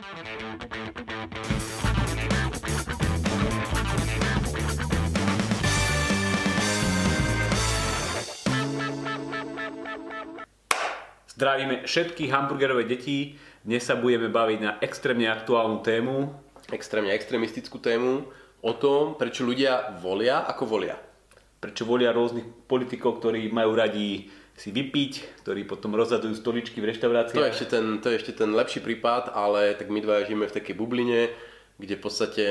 Zdravíme všetky hamburgerové deti. Dnes sa budeme baviť na extrémne aktuálnu tému. Extrémne extrémistickú tému o tom, prečo ľudia volia, ako volia. Prečo volia rôznych politikov, ktorí majú radi si vypiť, ktorí potom rozhadujú stoličky v reštaurácii. To je, ešte ten, to je ešte ten lepší prípad, ale tak my dva žijeme v takej bubline, kde v podstate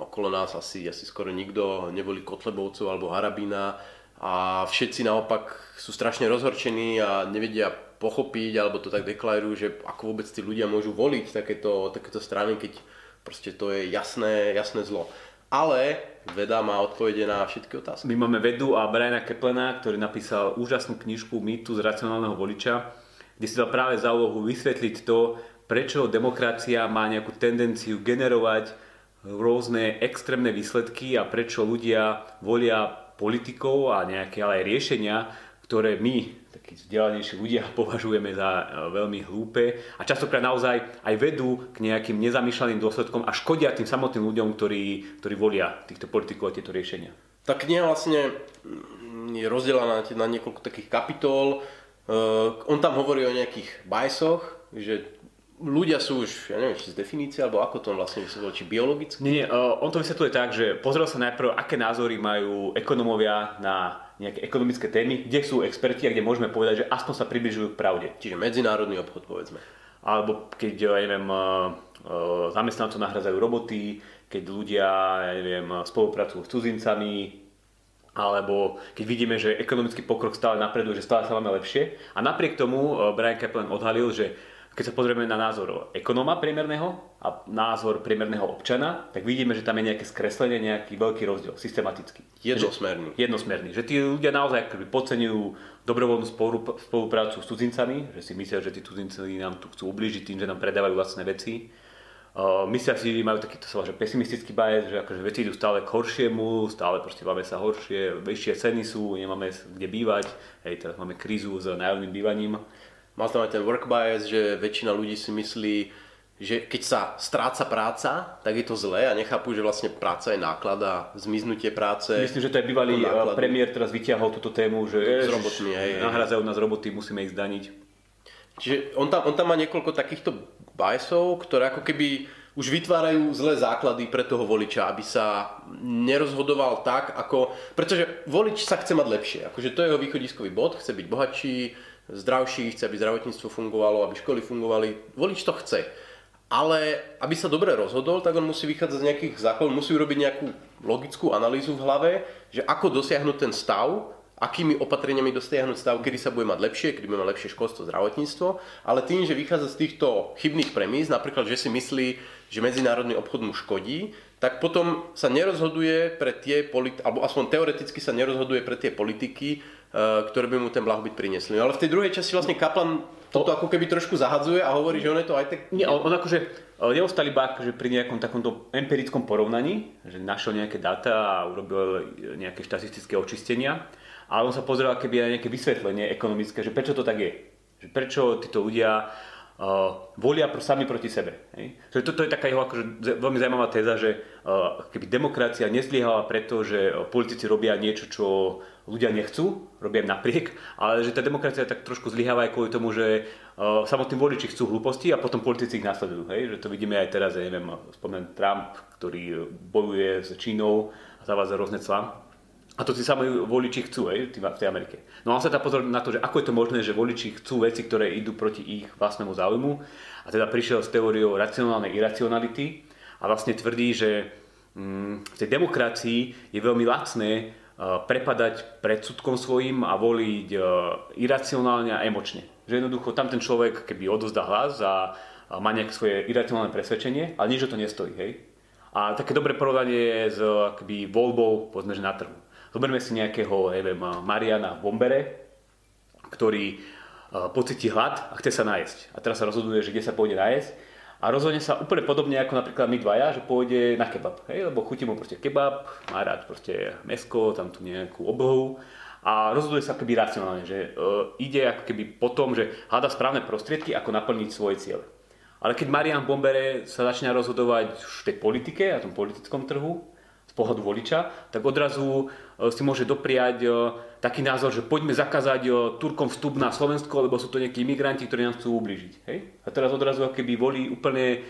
okolo nás asi, asi skoro nikto nevolí Kotlebovcov alebo Harabína a všetci naopak sú strašne rozhorčení a nevedia pochopiť, alebo to tak deklarujú, že ako vôbec tí ľudia môžu voliť takéto, takéto strany, keď proste to je jasné, jasné zlo. Ale veda má odpovede na všetky otázky. My máme vedu a Briana Keplena, ktorý napísal úžasnú knižku Mýtu z racionálneho voliča, kde si dal práve za úlohu vysvetliť to, prečo demokracia má nejakú tendenciu generovať rôzne extrémne výsledky a prečo ľudia volia politikov a nejaké ale aj riešenia, ktoré my takí vzdelanejší ľudia považujeme za e, veľmi hlúpe a častokrát naozaj aj vedú k nejakým nezamýšľaným dôsledkom a škodia tým samotným ľuďom, ktorí, ktorí volia týchto politikov a tieto riešenia. Tá kniha vlastne mm, je rozdelená na, niekoľko takých kapitol. Uh, on tam hovorí o nejakých bajsoch, že ľudia sú už, ja neviem, či z definície, alebo ako to on vlastne vysvetlil, či biologicky? Nie, nie, uh, on to vysvetľuje tak, že pozrel sa najprv, aké názory majú ekonomovia na nejaké ekonomické témy, kde sú experti a kde môžeme povedať, že aspoň sa približujú k pravde. Čiže medzinárodný obchod, povedzme. Alebo keď, ja neviem, e, e, zamestnancov nahradzajú roboty, keď ľudia, ja neviem, spolupracujú s cudzincami, alebo keď vidíme, že ekonomický pokrok stále napreduje, že stále sa máme lepšie. A napriek tomu e, Brian Kaplan odhalil, že keď sa pozrieme na názor ekonóma priemerného a názor priemerného občana, tak vidíme, že tam je nejaké skreslenie, nejaký veľký rozdiel, systematický. Jednosmerný. Že, jednosmerný. Že tí ľudia naozaj podceňujú dobrovoľnú spoluprácu s cudzincami, že si myslia, že tí cudzinci nám tu chcú ublížiť tým, že nám predávajú vlastné veci. Uh, myslia si, majú takýto sa že pesimistický bajet, že akože veci idú stále k horšiemu, stále proste máme sa horšie, vyššie ceny sú, nemáme kde bývať, hej, teraz máme krízu s nájomným bývaním mal tam aj ten work bias, že väčšina ľudí si myslí, že keď sa stráca práca, tak je to zlé a nechápu, že vlastne práca je náklad a zmiznutie práce. Myslím, že to je bývalý eh, premiér teraz vyťahol túto tému, že z robotmi, hej, nahradzajú nás roboty, musíme ich zdaniť. Čiže on tam, on tam má niekoľko takýchto biasov, ktoré ako keby už vytvárajú zlé základy pre toho voliča, aby sa nerozhodoval tak, ako... Pretože volič sa chce mať lepšie. Akože to je jeho východiskový bod, chce byť bohatší, zdravší, chce, aby zdravotníctvo fungovalo, aby školy fungovali. Volič to chce. Ale aby sa dobre rozhodol, tak on musí vychádzať z nejakých základov, musí urobiť nejakú logickú analýzu v hlave, že ako dosiahnuť ten stav, akými opatreniami dosiahnuť stav, kedy sa bude mať lepšie, kedy bude mať lepšie školstvo, zdravotníctvo, ale tým, že vychádza z týchto chybných premís, napríklad, že si myslí, že medzinárodný obchod mu škodí, tak potom sa nerozhoduje pre tie politi- alebo aspoň teoreticky sa nerozhoduje pre tie politiky, ktoré by mu ten blahobyt priniesli. Ale v tej druhej časti vlastne Kaplan toto ako keby trošku zahadzuje a hovorí, že on je to aj tak... Nie, on akože eh, neostal iba akože pri nejakom takomto empirickom porovnaní, že našiel nejaké dáta a urobil nejaké štatistické očistenia, ale on sa pozrel keby na nejaké vysvetlenie ekonomické, že prečo to tak je. Že prečo títo ľudia uh, volia pro, sami proti sebe. Hej? Že toto je taká jeho akože, veľmi zaujímavá téza, že uh, keby demokracia nezliehala preto, že politici robia niečo, čo ľudia nechcú, robia napriek, ale že tá demokracia tak trošku zlyháva aj kvôli tomu, že uh, samotní voliči chcú hlúposti a potom politici ich nasledujú. Hej? Že to vidíme aj teraz, ja neviem, spomen Trump, ktorý bojuje s Čínou a zavádza rôzne clá. A to si sami voliči chcú hej, v tej Amerike. No a sa teda pozrel na to, že ako je to možné, že voliči chcú veci, ktoré idú proti ich vlastnému záujmu. A teda prišiel s teóriou racionálnej iracionality a vlastne tvrdí, že mm, v tej demokracii je veľmi lacné uh, prepadať predsudkom svojim a voliť uh, iracionálne a emočne. Že jednoducho tam ten človek, keby odozdá hlas a, má nejaké svoje iracionálne presvedčenie, ale nič to nestojí. Hej? A také dobré porovnanie je s akby, voľbou, povedzme, že na trhu. Zoberme si nejakého, neviem, Mariana v Bombere, ktorý pocíti hlad a chce sa nájsť. A teraz sa rozhoduje, že kde sa pôjde nájsť. A rozhodne sa úplne podobne ako napríklad my dvaja, že pôjde na kebab. Hej? Lebo chutí mu proste kebab, má rád proste mesko, tam tu nejakú oblohu a rozhoduje sa akoby racionálne, že uh, ide ako keby po tom, že hľada správne prostriedky, ako naplniť svoje ciele. Ale keď Marian Bombere sa začne rozhodovať v tej politike a tom politickom trhu, pohľadu voliča, tak odrazu e, si môže dopriať e, taký názor, že poďme zakázať e, Turkom vstup na Slovensko, lebo sú to nejakí imigranti, ktorí nám chcú ubližiť. Hej? A teraz odrazu keby volí úplne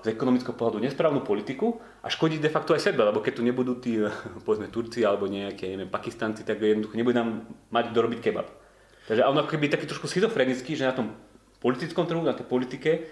z ekonomického pohľadu nesprávnu politiku a škodí de facto aj sebe, lebo keď tu nebudú tí, povedzme, Turci alebo nejaké, neviem, Pakistanci, tak jednoducho nebude nám mať dorobiť kebab. Takže on ako keby taký trošku schizofrenický, že na tom politickom trhu, na tej politike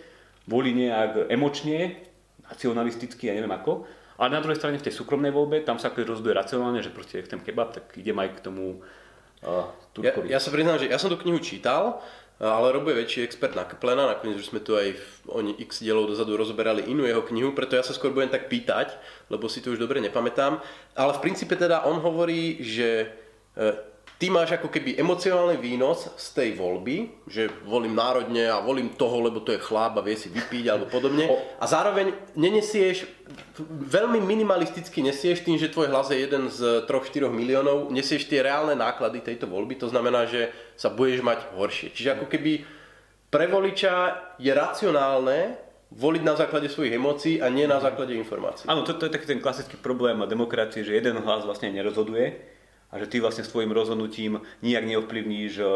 volí nejak emočne, nacionalisticky, ja neviem ako, ale na druhej strane v tej súkromnej voľbe, tam sa akože rozhoduje racionálne, že proste chcem kebab, tak idem aj k tomu uh, Turkovi. Ja, ja sa priznám, že ja som tú knihu čítal, ale Robo je väčší expert na Kaplena, nakoniec už sme tu aj v, oni x dielov dozadu rozoberali inú jeho knihu, preto ja sa skôr budem tak pýtať, lebo si to už dobre nepamätám. Ale v princípe teda on hovorí, že e, ty máš ako keby emocionálny výnos z tej voľby, že volím národne a volím toho, lebo to je chláp a vie si vypiť alebo podobne. A zároveň nenesieš, veľmi minimalisticky nesieš tým, že tvoj hlas je jeden z 3-4 miliónov, nesieš tie reálne náklady tejto voľby, to znamená, že sa budeš mať horšie. Čiže ako keby pre voliča je racionálne voliť na základe svojich emócií a nie na základe informácií. Áno, toto je taký ten klasický problém demokracie, že jeden hlas vlastne nerozhoduje, a že ty vlastne svojim rozhodnutím nijak neovplyvníš eh,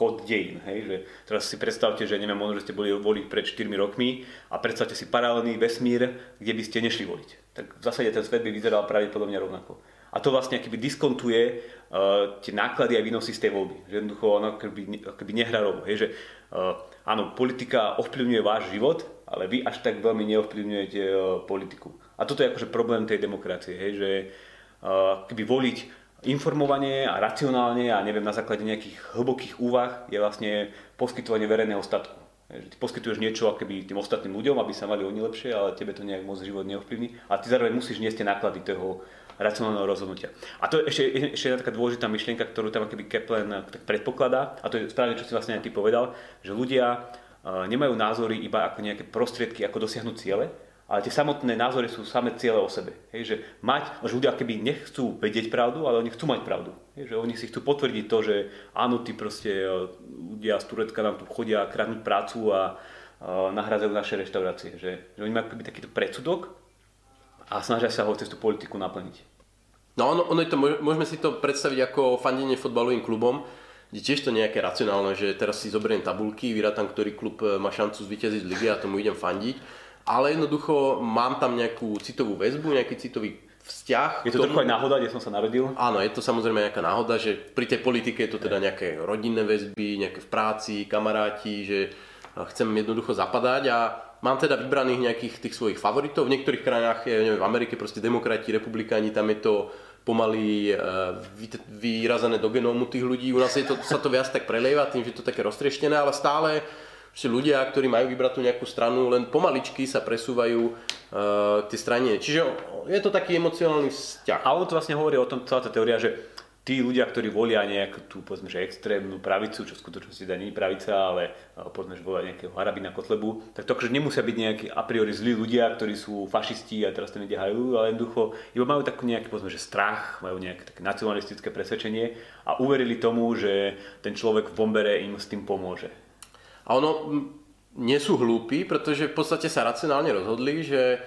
chod dejín. Hej? Že teraz si predstavte, že neviem, možno, že ste boli voliť pred 4 rokmi a predstavte si paralelný vesmír, kde by ste nešli voliť. Tak v zásade ten svet by vyzeral pravdepodobne rovnako. A to vlastne akoby diskontuje uh, tie náklady a výnosy z tej voľby. Že jednoducho ono akoby, akoby nehrá rolu. Hej? Že, uh, áno, politika ovplyvňuje váš život, ale vy až tak veľmi neovplyvňujete uh, politiku. A toto je akože problém tej demokracie. Hej? Že uh, keby voliť informovanie a racionálne a neviem, na základe nejakých hlbokých úvah je vlastne poskytovanie verejného statku. Že ty poskytuješ niečo akoby tým ostatným ľuďom, aby sa mali oni lepšie, ale tebe to nejak moc život neovplyvní. A ty zároveň musíš niesť tie náklady toho racionálneho rozhodnutia. A to je ešte, ešte jedna taká dôležitá myšlienka, ktorú tam akoby Kaplan tak predpokladá, a to je správne, čo si vlastne aj ty povedal, že ľudia nemajú názory iba ako nejaké prostriedky, ako dosiahnuť ciele, ale tie samotné názory sú samé ciele o sebe. Hej, že mať, že ľudia keby nechcú vedieť pravdu, ale oni chcú mať pravdu. Hej, že oni si chcú potvrdiť to, že áno, tí proste e, ľudia z Turecka nám tu chodia kradnúť prácu a, a nahradzajú naše reštaurácie. Že, že oni majú keby takýto predsudok a snažia sa ho cez tú politiku naplniť. No ono, ono je to, môžeme si to predstaviť ako fandenie fotbalovým klubom, kde tiež to nejaké racionálne, že teraz si zoberiem tabulky, vyrátam, ktorý klub e, má šancu zvíťaziť v lige a tomu idem fandiť ale jednoducho mám tam nejakú citovú väzbu, nejaký citový vzťah. Je to tomu... trochu aj náhoda, kde som sa narodil? Áno, je to samozrejme nejaká náhoda, že pri tej politike je to teda nejaké rodinné väzby, nejaké v práci, kamaráti, že chcem jednoducho zapadať a mám teda vybraných nejakých tých svojich favoritov. V niektorých krajinách, ja neviem, v Amerike proste demokrati, republikáni, tam je to pomaly uh, vyrazené do genómu tých ľudí. U nás je to, sa to viac tak prelieva tým, že je to také roztrieštené, ale stále že ľudia, ktorí majú vybrať tú nejakú stranu, len pomaličky sa presúvajú uh, tie strany. Čiže je to taký emocionálny vzťah. A on to vlastne hovorí o tom, celá tá teória, že tí ľudia, ktorí volia nejakú tú, povedzme, že extrémnu pravicu, čo v skutočnosti dá nie je pravica, ale uh, povedzme, že volia nejakého Harabina Kotlebu, tak to akože nemusia byť nejakí a priori zlí ľudia, ktorí sú fašisti a teraz to ide hajlujú, ale jednoducho iba majú takú nejaký, povedzme, že strach, majú nejaké také nacionalistické presvedčenie a uverili tomu, že ten človek v bombere im s tým pomôže. A ono nie sú hlúpi, pretože v podstate sa racionálne rozhodli, že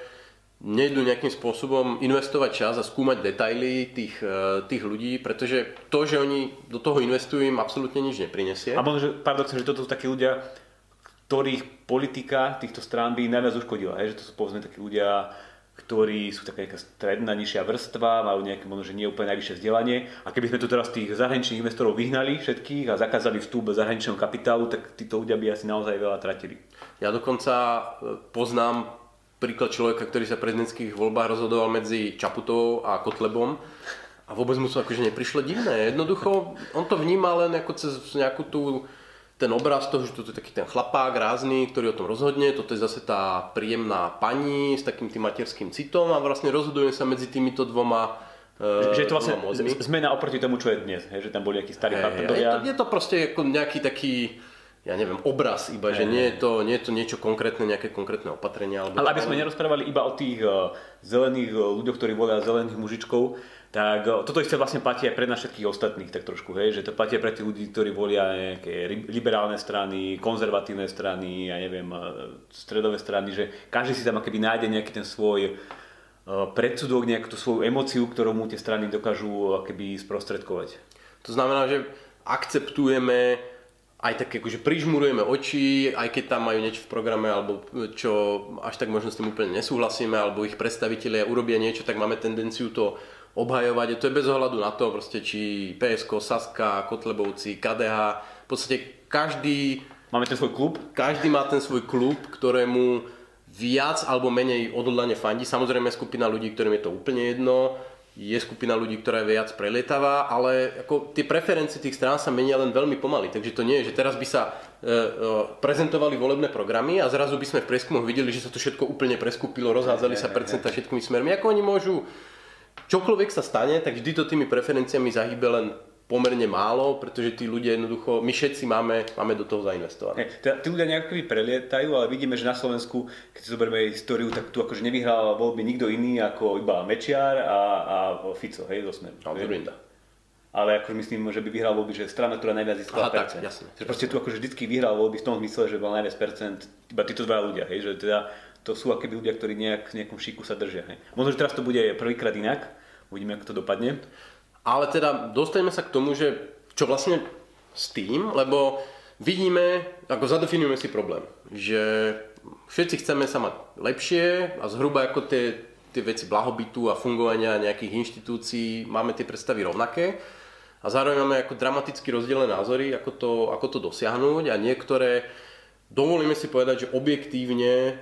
nejdu nejakým spôsobom investovať čas a skúmať detaily tých, e, tých ľudí, pretože to, že oni do toho investujú, im absolútne nič neprinesie. A možno, že paradoxne, že toto sú takí ľudia, ktorých politika týchto strán by najviac uškodila. Hej? Že to sú povedzme takí ľudia, ktorí sú taká nejaká stredná, nižšia vrstva, majú nejaké možno, že nie úplne najvyššie vzdelanie. A keby sme tu teraz tých zahraničných investorov vyhnali všetkých a zakázali vstup zahraničného kapitálu, tak títo ľudia by asi naozaj veľa tratili. Ja dokonca e, poznám príklad človeka, ktorý sa v prezidentských voľbách rozhodoval medzi Čaputovou a Kotlebom a vôbec mu to akože neprišlo divné. Jednoducho, on to vníma len ako cez nejakú tú ten obraz toho, že toto je taký ten chlapák rázny, ktorý o tom rozhodne, toto je zase tá príjemná pani s takým tým materským citom a vlastne rozhoduje sa medzi týmito dvoma že, že je to vlastne zmena oproti tomu, čo je dnes, hej, že tam boli nejakí starí hey, je, to, je to proste ako nejaký taký, ja neviem, obraz iba, že nie je, to, nie je to niečo konkrétne, nejaké konkrétne opatrenia. Alebo Ale aby sme nerozprávali iba o tých uh, zelených uh, ľuďoch, ktorí volia zelených mužičkov, tak uh, toto isté vlastne platí aj pre nás všetkých ostatných, tak trošku, hej, že to platí aj pre tých ľudí, ktorí volia nejaké liberálne strany, konzervatívne strany, ja neviem, stredové strany, že každý si tam akoby nájde nejaký ten svoj predsudok, nejakú tú svoju emociu, ktorú mu tie strany dokážu akoby sprostredkovať. To znamená, že akceptujeme aj tak akože prižmurujeme oči, aj keď tam majú niečo v programe, alebo čo až tak možno s tým úplne nesúhlasíme, alebo ich predstavitelia urobia niečo, tak máme tendenciu to obhajovať. To je bez ohľadu na to, proste, či PSK, Saska, Kotlebovci, KDH, v podstate každý... Máme ten svoj klub? Každý má ten svoj klub, ktorému viac alebo menej odhodlane fandí. Samozrejme skupina ľudí, ktorým je to úplne jedno je skupina ľudí, ktorá je viac prelietavá, ale ako tie preferencie tých strán sa menia len veľmi pomaly. Takže to nie je, že teraz by sa e, e, prezentovali volebné programy a zrazu by sme v prieskumoch videli, že sa to všetko úplne preskupilo, rozhádzali sa percenta všetkými smermi. Ako oni môžu, čokoľvek sa stane, tak vždy to tými preferenciami zahýbe len pomerne málo, pretože tí ľudia jednoducho, my všetci máme, máme do toho zainvestované. Hey, teda, tí ľudia nejak prelietajú, ale vidíme, že na Slovensku, keď si zoberieme históriu, tak tu akože nevyhral voľby nikto iný ako iba Mečiar a, a Fico, hej, zo Smeru. No. Ale akože myslím, že by vyhral voľby, že strana, ktorá najviac získala percent. Tak, jasne. Že proste tu akože vždycky vyhral voľby v tom zmysle, že bol najviac percent, iba títo dva ľudia, hej, že teda to sú akéby ľudia, ktorí nejak v nejakom šiku sa držia. Hej. Možno, že teraz to bude prvýkrát inak, uvidíme, ako to dopadne. Ale teda dostaneme sa k tomu, že čo vlastne s tým, lebo vidíme, ako zadefinujeme si problém, že všetci chceme sa mať lepšie a zhruba ako tie, tie veci blahobytu a fungovania nejakých inštitúcií máme tie predstavy rovnaké a zároveň máme ako dramaticky rozdielne názory, ako to, ako to dosiahnuť a niektoré, dovolíme si povedať, že objektívne e,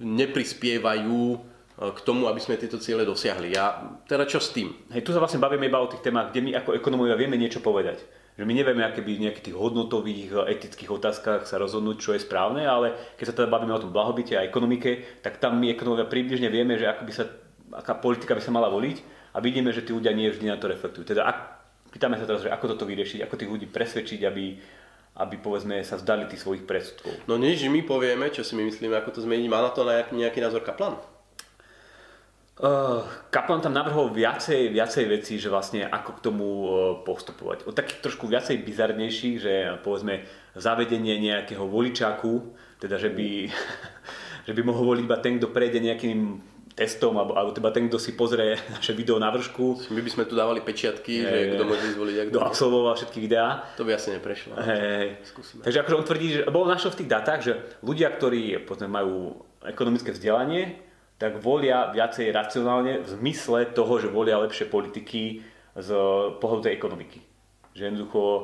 neprispievajú k tomu, aby sme tieto ciele dosiahli. Ja, teda čo s tým? Hej, tu sa vlastne bavíme iba o tých témach, kde my ako ekonomovia vieme niečo povedať. Že my nevieme, aké by v nejakých tých hodnotových, eh, etických otázkach sa rozhodnúť, čo je správne, ale keď sa teda bavíme o tom blahobite a ekonomike, tak tam my ekonomovia približne vieme, že ako by sa, aká politika by sa mala voliť a vidíme, že tí ľudia nie vždy na to reflektujú. Teda ak, pýtame sa teraz, že ako toto vyriešiť, ako tých ľudí presvedčiť, aby, aby povedzme sa vzdali tých svojich predsudkov. No než my povieme, čo si my myslíme, ako to zmeniť, má na to nejaký, nejaký názor Kaplan? Uh, Kaplan tam navrhol viacej, viacej vecí, že vlastne ako k tomu uh, postupovať. Od takých trošku viacej bizarnejších, že povedzme zavedenie nejakého voličáku, teda že by, že by mohol voliť iba ten, kto prejde nejakým testom, alebo, alebo teda ten, kto si pozrie naše video na vršku. My by sme tu dávali pečiatky, hey, že kto môže zvoliť. Kto absolvoval všetky videá. To by asi neprešlo. Hey. Takže akože on tvrdí, že bol našiel v tých datách, že ľudia, ktorí povedzme, majú ekonomické vzdelanie, tak volia viacej racionálne v zmysle toho, že volia lepšie politiky z pohľadu tej ekonomiky. Že jednoducho e,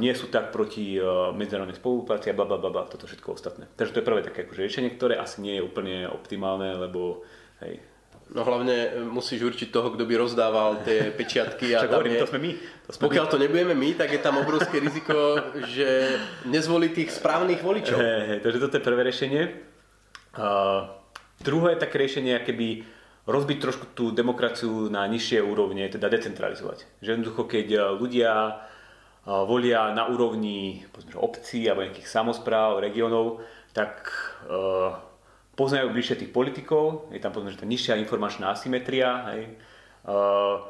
nie sú tak proti e, medzinárodnej spolupráci a bla, bla, bla, toto všetko ostatné. Takže to je prvé také akože riešenie, ktoré asi nie je úplne optimálne, lebo hej, No hlavne e, musíš určiť toho, kto by rozdával tie pečiatky. A Však hovorím, je, to sme my. To sme pokiaľ my. to nebudeme my, tak je tam obrovské riziko, že nezvolí tých správnych voličov. Hey, hey, takže toto je prvé riešenie. Uh, Druhé také riešenie je keby rozbiť trošku tú demokraciu na nižšie úrovne, teda decentralizovať. Že jednoducho, keď eh, ľudia eh, volia na úrovni povedzme, obcí alebo nejakých samozpráv, regionov, tak uh, poznajú bližšie tých politikov, je tam povedzme, že tá nižšia informačná asymetria, hej, uh,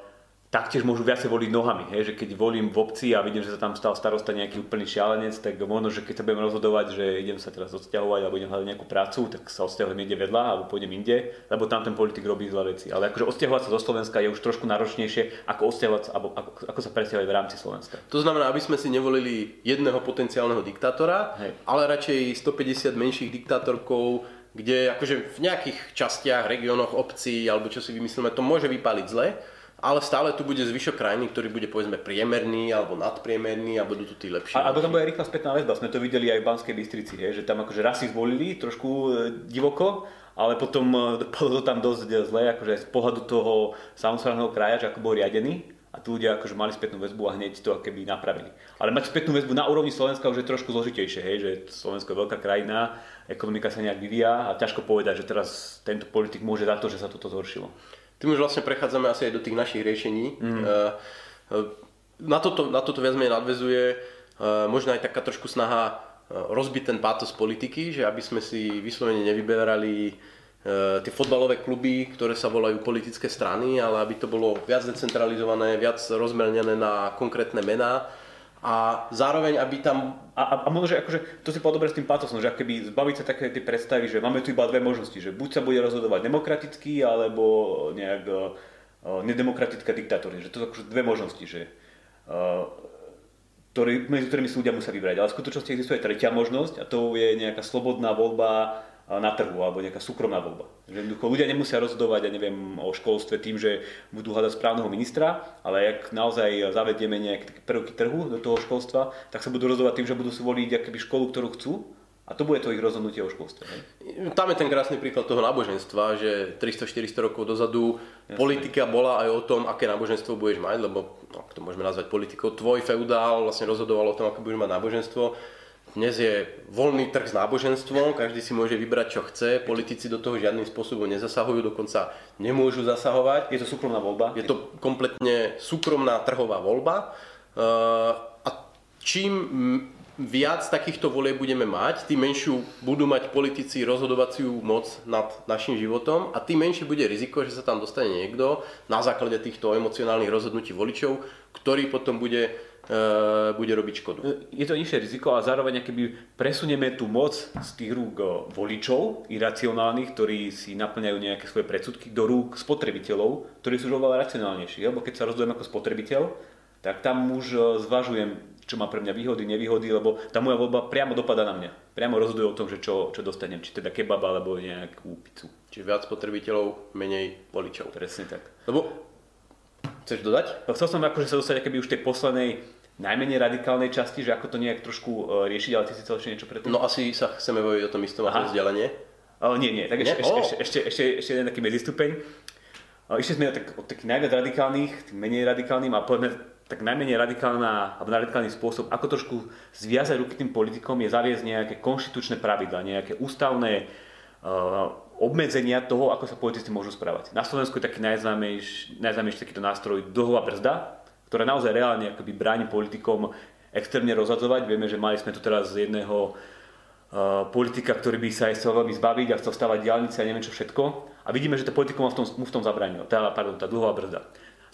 taktiež môžu viacej voliť nohami. Hej? Že keď volím v obci a vidím, že sa tam stal starosta nejaký úplný šialenec, tak možno, že keď sa budem rozhodovať, že idem sa teraz odsťahovať alebo idem hľadať nejakú prácu, tak sa odsťahujem niekde vedľa alebo pôjdem inde, lebo tam ten politik robí zlé veci. Ale akože odsťahovať sa zo Slovenska je už trošku náročnejšie, ako odsťahovať sa, alebo ako, ako sa presťahovať v rámci Slovenska. To znamená, aby sme si nevolili jedného potenciálneho diktátora, Hej. ale radšej 150 menších diktátorkov, kde akože v nejakých častiach, regiónoch, obcí alebo čo si vymyslíme, to môže vypáliť zle ale stále tu bude zvyšok krajiny, ktorý bude povedzme priemerný alebo nadpriemerný a budú tu tí lepší. A, alebo tam bude rýchla spätná väzba, sme to videli aj v Banskej Bystrici, hej, že tam akože raz si zvolili trošku e, divoko, ale potom e, dopadlo to tam dosť zle, akože z pohľadu toho samozprávneho kraja, že ako bol riadený a tu ľudia akože mali spätnú väzbu a hneď to keby napravili. Ale mať spätnú väzbu na úrovni Slovenska už je trošku zložitejšie, hej, že Slovensko je veľká krajina, ekonomika sa nejak vyvíja a ťažko povedať, že teraz tento politik môže za to, že sa toto zhoršilo. Tým už vlastne prechádzame asi aj do tých našich riešení. Mm. Na, toto, na toto viac menej nadvezuje možno aj taká trošku snaha rozbiť ten pátos politiky, že aby sme si vyslovene nevyberali tie fotbalové kluby, ktoré sa volajú politické strany, ale aby to bolo viac decentralizované, viac rozmernené na konkrétne mená a zároveň, aby tam... A, a, a možno, že akože, to si povedal s tým patosom, že keby zbaviť sa také tie predstavy, že máme tu iba dve možnosti, že buď sa bude rozhodovať demokraticky, alebo nejak uh, nedemokratická diktatúra, že to sú akože dve možnosti, že uh, ktorý, medzi ktorými súdia musia vybrať. Ale v skutočnosti existuje tretia možnosť a to je nejaká slobodná voľba na trhu alebo nejaká súkromná voľba. Že jednoducho ľudia nemusia rozhodovať, ja neviem, o školstve tým, že budú hľadať správneho ministra, ale ak naozaj zavedieme nejaké prvky trhu do toho školstva, tak sa budú rozhodovať tým, že budú si voliť akoby školu, ktorú chcú a to bude to ich rozhodnutie o školstve. Hej? Tam je ten krásny príklad toho náboženstva, že 300-400 rokov dozadu Jasne. politika bola aj o tom, aké náboženstvo budeš mať, lebo no, to môžeme nazvať politikou. Tvoj feudál vlastne rozhodoval o tom, aké budeš mať náboženstvo dnes je voľný trh s náboženstvom, každý si môže vybrať, čo chce, politici do toho žiadnym spôsobom nezasahujú, dokonca nemôžu zasahovať. Je to súkromná voľba? Je to kompletne súkromná trhová voľba. Eh, a čím viac takýchto volieb budeme mať, tým menšiu budú mať politici rozhodovaciu moc nad našim životom a tým menšie bude riziko, že sa tam dostane niekto na základe týchto emocionálnych rozhodnutí voličov, ktorý potom bude bude robiť škodu. E, je to nižšie riziko a zároveň keby presunieme tú moc z tých rúk e, voličov, iracionálnych, ktorí si naplňajú nejaké svoje predsudky, do rúk spotrebiteľov, ktorí sú oveľa racionálnejší. Lebo keď sa rozhodujem ako spotrebiteľ, tak tam už zvažujem, čo má pre mňa výhody, nevýhody, lebo tá moja voľba priamo dopada na mňa. Priamo rozhoduje o tom, že čo, čo dostanem, či teda kebab alebo nejakú pizzu. Čiže viac spotrebiteľov, menej voličov. Presne tak. Lebo Chceš dodať? No, chcel som akože sa dostať keby už tej poslednej najmenej radikálnej časti, že ako to nejak trošku uh, riešiť, ale ty si chcel ešte niečo predtým? No asi sa chceme hovoriť o tom istom a vzdelanie. Uh, nie, nie, tak nie? Ešte, oh. ešte, ešte, ešte, ešte jeden taký medzistupeň. Uh, išli sme tak, od takých najviac radikálnych, tým menej radikálnym a povedzme tak najmenej radikálna, alebo radikálny spôsob, ako trošku zviazať ruky tým politikom, je zaviesť nejaké konštitučné pravidla, nejaké ústavné uh, obmedzenia toho, ako sa politici môžu správať. Na Slovensku je taký najznámejší, najznámejší takýto nástroj dlhová brzda, ktorá naozaj reálne akoby bráni politikom extrémne rozhadzovať. Vieme, že mali sme tu teraz jedného uh, politika, ktorý by sa aj chcel veľmi zbaviť a chcel stavať diálnice a neviem čo všetko. A vidíme, že to politikom v tom, mu v tom zabránilo. Tá, pardon, tá dlhová brzda.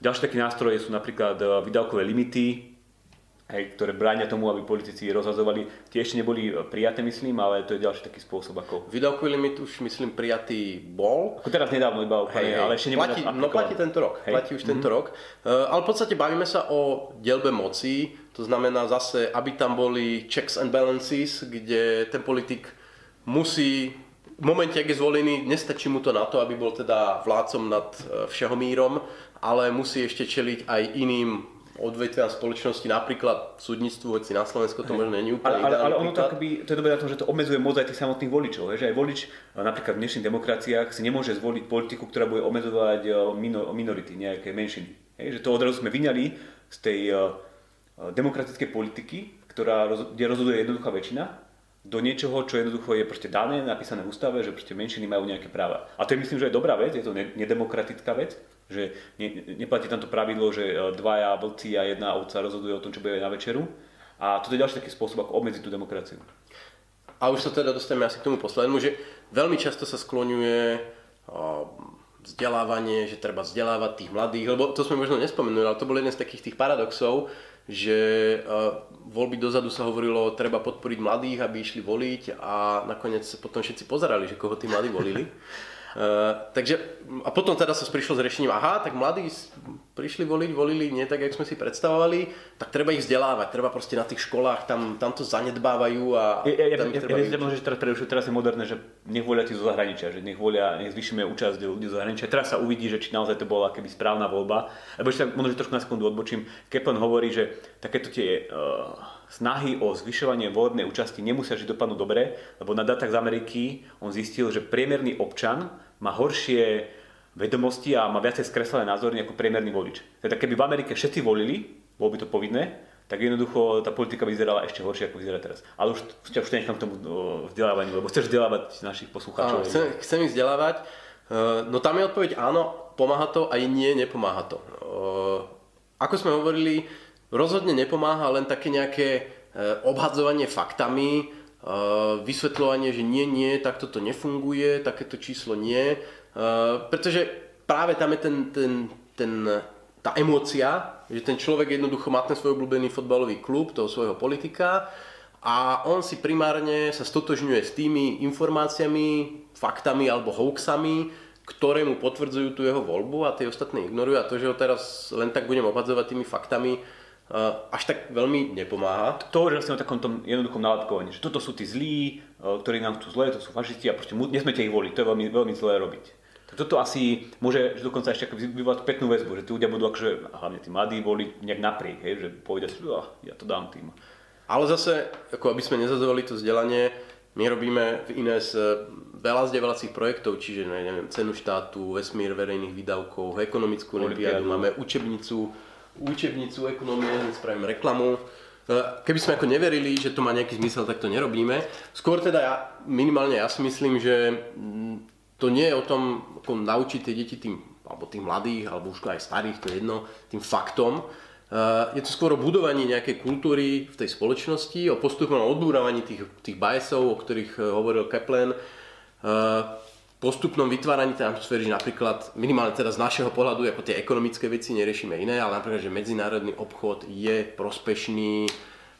Ďalšie také nástroje sú napríklad uh, výdavkové limity, hej, ktoré bránia tomu, aby politici rozhazovali. Tie ešte neboli e, prijaté, myslím, ale to je ďalší taký spôsob, ako... Výdavkový limit už, myslím, prijatý bol. Ako teraz nedávno iba úplne, hej, ale ešte platí, No platí tento rok, hej. platí už mm-hmm. tento rok. Uh, ale v podstate bavíme sa o delbe moci, to znamená zase, aby tam boli checks and balances, kde ten politik musí v momente, ak je zvolený, nestačí mu to na to, aby bol teda vládcom nad e, všehomírom, ale musí ešte čeliť aj iným odvetvia spoločnosti, napríklad v súdnictvu, hoci na Slovensku to možno není úplne ale, ale, ale ono to, akoby, to je dobré na tom, že to obmedzuje moc aj tých samotných voličov. Že aj volič napríklad v dnešných demokraciách si nemôže zvoliť politiku, ktorá bude obmedzovať eh, minority, nejaké menšiny. Hej, že to odrazu sme vyňali z tej uh, demokratickej politiky, ktorá, kde rozhoduje jednoduchá väčšina, do niečoho, čo jednoducho je proste dané, napísané v ústave, že proste menšiny majú nejaké práva. A to je myslím, že je dobrá vec, je to nedemokratická vec, že ne, neplatí tamto pravidlo, že e, dvaja vlci a jedna ovca rozhoduje o tom, čo bude na večeru. A toto je ďalší taký spôsob, ako obmedziť tú demokraciu. A už sa teda dostaneme asi k tomu poslednému, že veľmi často sa skloňuje vzdelávanie, že treba vzdelávať tých mladých, lebo to sme možno nespomenuli, ale to bol jeden z takých tých paradoxov, že voľby dozadu sa hovorilo, treba podporiť mladých, aby išli voliť a nakoniec potom všetci pozerali, že koho tí mladí volili. Uh, takže, a potom teda sa prišlo s riešením, aha, tak mladí prišli voliť, volili nie tak, jak sme si predstavovali, tak treba ich vzdelávať, treba proste na tých školách, tam, tam to zanedbávajú a ja, ja, tam ja, ich treba ja, ja, že teraz, je moderné, že nech volia tí zo zahraničia, že nech volia, nech zvýšime účasť ľudí zo zahraničia. Teraz sa uvidí, že či naozaj to bola keby správna voľba. Lebo ešte možno, že trošku na sekundu odbočím. Keplen hovorí, že takéto tie uh, snahy o zvyšovanie volebnej účasti nemusia vždy dopadnúť dobre, lebo na datách z Ameriky on zistil, že priemerný občan má horšie vedomosti a má viacej skreslené názory ako priemerný volič. Teda keby v Amerike všetci volili, bolo by to povinné, tak jednoducho tá politika vyzerala ešte horšie, ako vyzerá teraz. Ale už, už ťa nechám k tomu vzdelávaniu, lebo chceš vzdelávať našich poslucháčov. Chcem, chcem ich vzdelávať. E, no tam je odpoveď áno, pomáha to, aj nie, nepomáha to. E, ako sme hovorili, rozhodne nepomáha len také nejaké e, obhadzovanie faktami vysvetľovanie, že nie, nie, takto to nefunguje, takéto číslo nie. Pretože práve tam je ten, ten, ten, tá emócia, že ten človek jednoducho má ten svoj obľúbený fotbalový klub, toho svojho politika a on si primárne sa stotožňuje s tými informáciami, faktami alebo hoaxami, ktoré mu potvrdzujú tú jeho voľbu a tie ostatné ignorujú a to, že ho teraz len tak budem obadzovať tými faktami, až tak veľmi nepomáha. To hovorí vlastne o takom tom jednoduchom nálepkovaní, že toto sú tí zlí, ktorí nám chcú zlé, to sú fašisti a proste nesmete ich voliť, to je veľmi, veľmi zlé robiť. Tak toto asi môže že dokonca ešte vyvolať peknú väzbu, že tí ľudia budú akože, hlavne tí mladí, voliť nejak napriek, hej, že povedia si, oh, ja to dám tým. Ale zase, ako aby sme nezazovali to vzdelanie, my robíme v INES e, veľa vzdelávacích projektov, čiže neviem, cenu štátu, vesmír verejných výdavkov, ekonomickú olimpiádu, máme učebnicu, učebnicu ekonomie, spravím reklamu. E, keby sme ako neverili, že to má nejaký zmysel, tak to nerobíme. Skôr teda ja, minimálne ja si myslím, že mm, to nie je o tom, ako naučiť tie deti tým, alebo tých mladých, alebo už aj starých, to je jedno, tým faktom, Eh, je to skôr o budovaní nejakej kultúry v tej spoločnosti, o postupnom odbúravaní tých, tých biasov, o ktorých eh, hovoril Kaplan, postupnom vytváraní tej atmosféry, že napríklad, minimálne teda z našeho pohľadu, ako tie ekonomické veci neriešime iné, ale napríklad, že medzinárodný obchod je prospešný.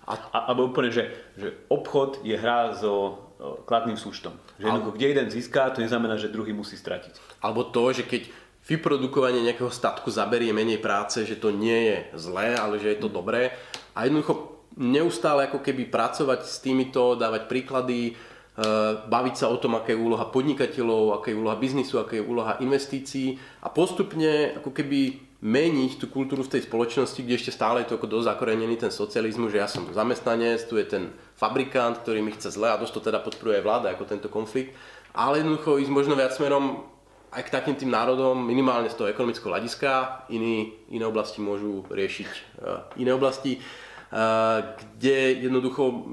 A... A, alebo úplne, že, že obchod je hra so kladným súčtom. Že alebo... kde jeden získa, to neznamená, že druhý musí stratiť. Alebo to, že keď vyprodukovanie nejakého statku zaberie menej práce, že to nie je zlé, ale že je to dobré. A jednoducho neustále ako keby pracovať s týmito, dávať príklady, baviť sa o tom, aká je úloha podnikateľov, aká je úloha biznisu, aká je úloha investícií a postupne ako keby meniť tú kultúru v tej spoločnosti, kde ešte stále je to ako dosť zakorenený ten socializmus, že ja som zamestnanec, tu je ten fabrikant, ktorý mi chce zle a dosť to teda podporuje vláda ako tento konflikt. Ale jednoducho ísť možno viac smerom aj k takým tým národom, minimálne z toho ekonomického hľadiska, iní, iné oblasti môžu riešiť uh, iné oblasti, uh, kde jednoducho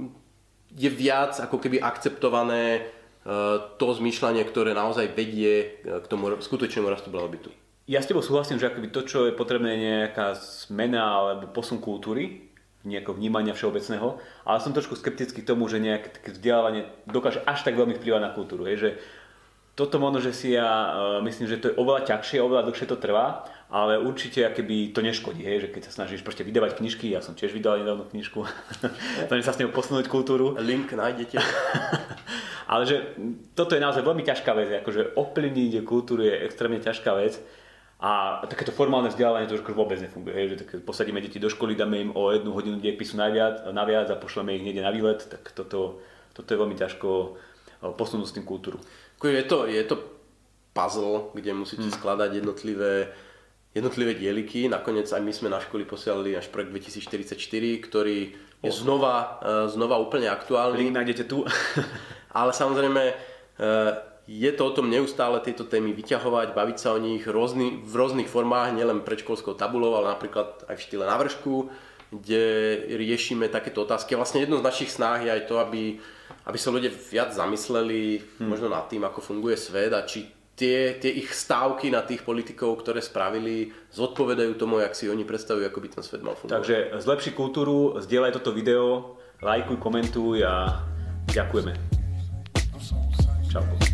je viac ako keby akceptované uh, to zmýšľanie, ktoré naozaj vedie k tomu skutočnému rastu blahobytu. Ja s tebou súhlasím, že akoby to, čo je potrebné, je nejaká zmena alebo posun kultúry, nejakého vnímania všeobecného, ale som trošku skeptický k tomu, že nejaké vzdelávanie dokáže až tak veľmi vplyvať na kultúru. Hej, že toto možno, že si ja uh, myslím, že to je oveľa ťažšie, oveľa dlhšie to trvá, ale určite akoby to neškodí, hej, že keď sa snažíš proste vydávať knižky, ja som tiež vydal nedávno knižku, snažím sa s ňou posunúť kultúru. Link nájdete. ale že toto je naozaj veľmi ťažká vec, akože ovplyvniť kultúru je extrémne ťažká vec. A takéto formálne vzdelávanie to už vôbec nefunguje. Hej, že tak posadíme deti do školy, dáme im o jednu hodinu dejepisu naviac, naviac a pošleme ich niekde na výlet, tak toto, toto je veľmi ťažko eh, posunúť s tým kultúru. Je to, je to puzzle, kde musíte hmm. skladať jednotlivé, jednotlivé dieliky. Nakoniec aj my sme na školy posielali až projekt 2044, ktorý je znova, eh, znova úplne aktuálny. Link nájdete tu. Ale samozrejme eh, je to o tom neustále tieto témy vyťahovať, baviť sa o nich rôzny, v rôznych formách, nielen predškolskou tabulou, ale napríklad aj v štýle návršku, kde riešime takéto otázky. A vlastne jedno z našich snách je aj to, aby aby sa ľudia viac zamysleli hmm. možno nad tým, ako funguje svet a či tie, tie ich stávky na tých politikov, ktoré spravili, zodpovedajú tomu, jak si oni predstavujú, ako by ten svet mal fungovať. Takže zlepši kultúru, zdieľaj toto video, lajkuj, komentuj a ďakujeme. Čau.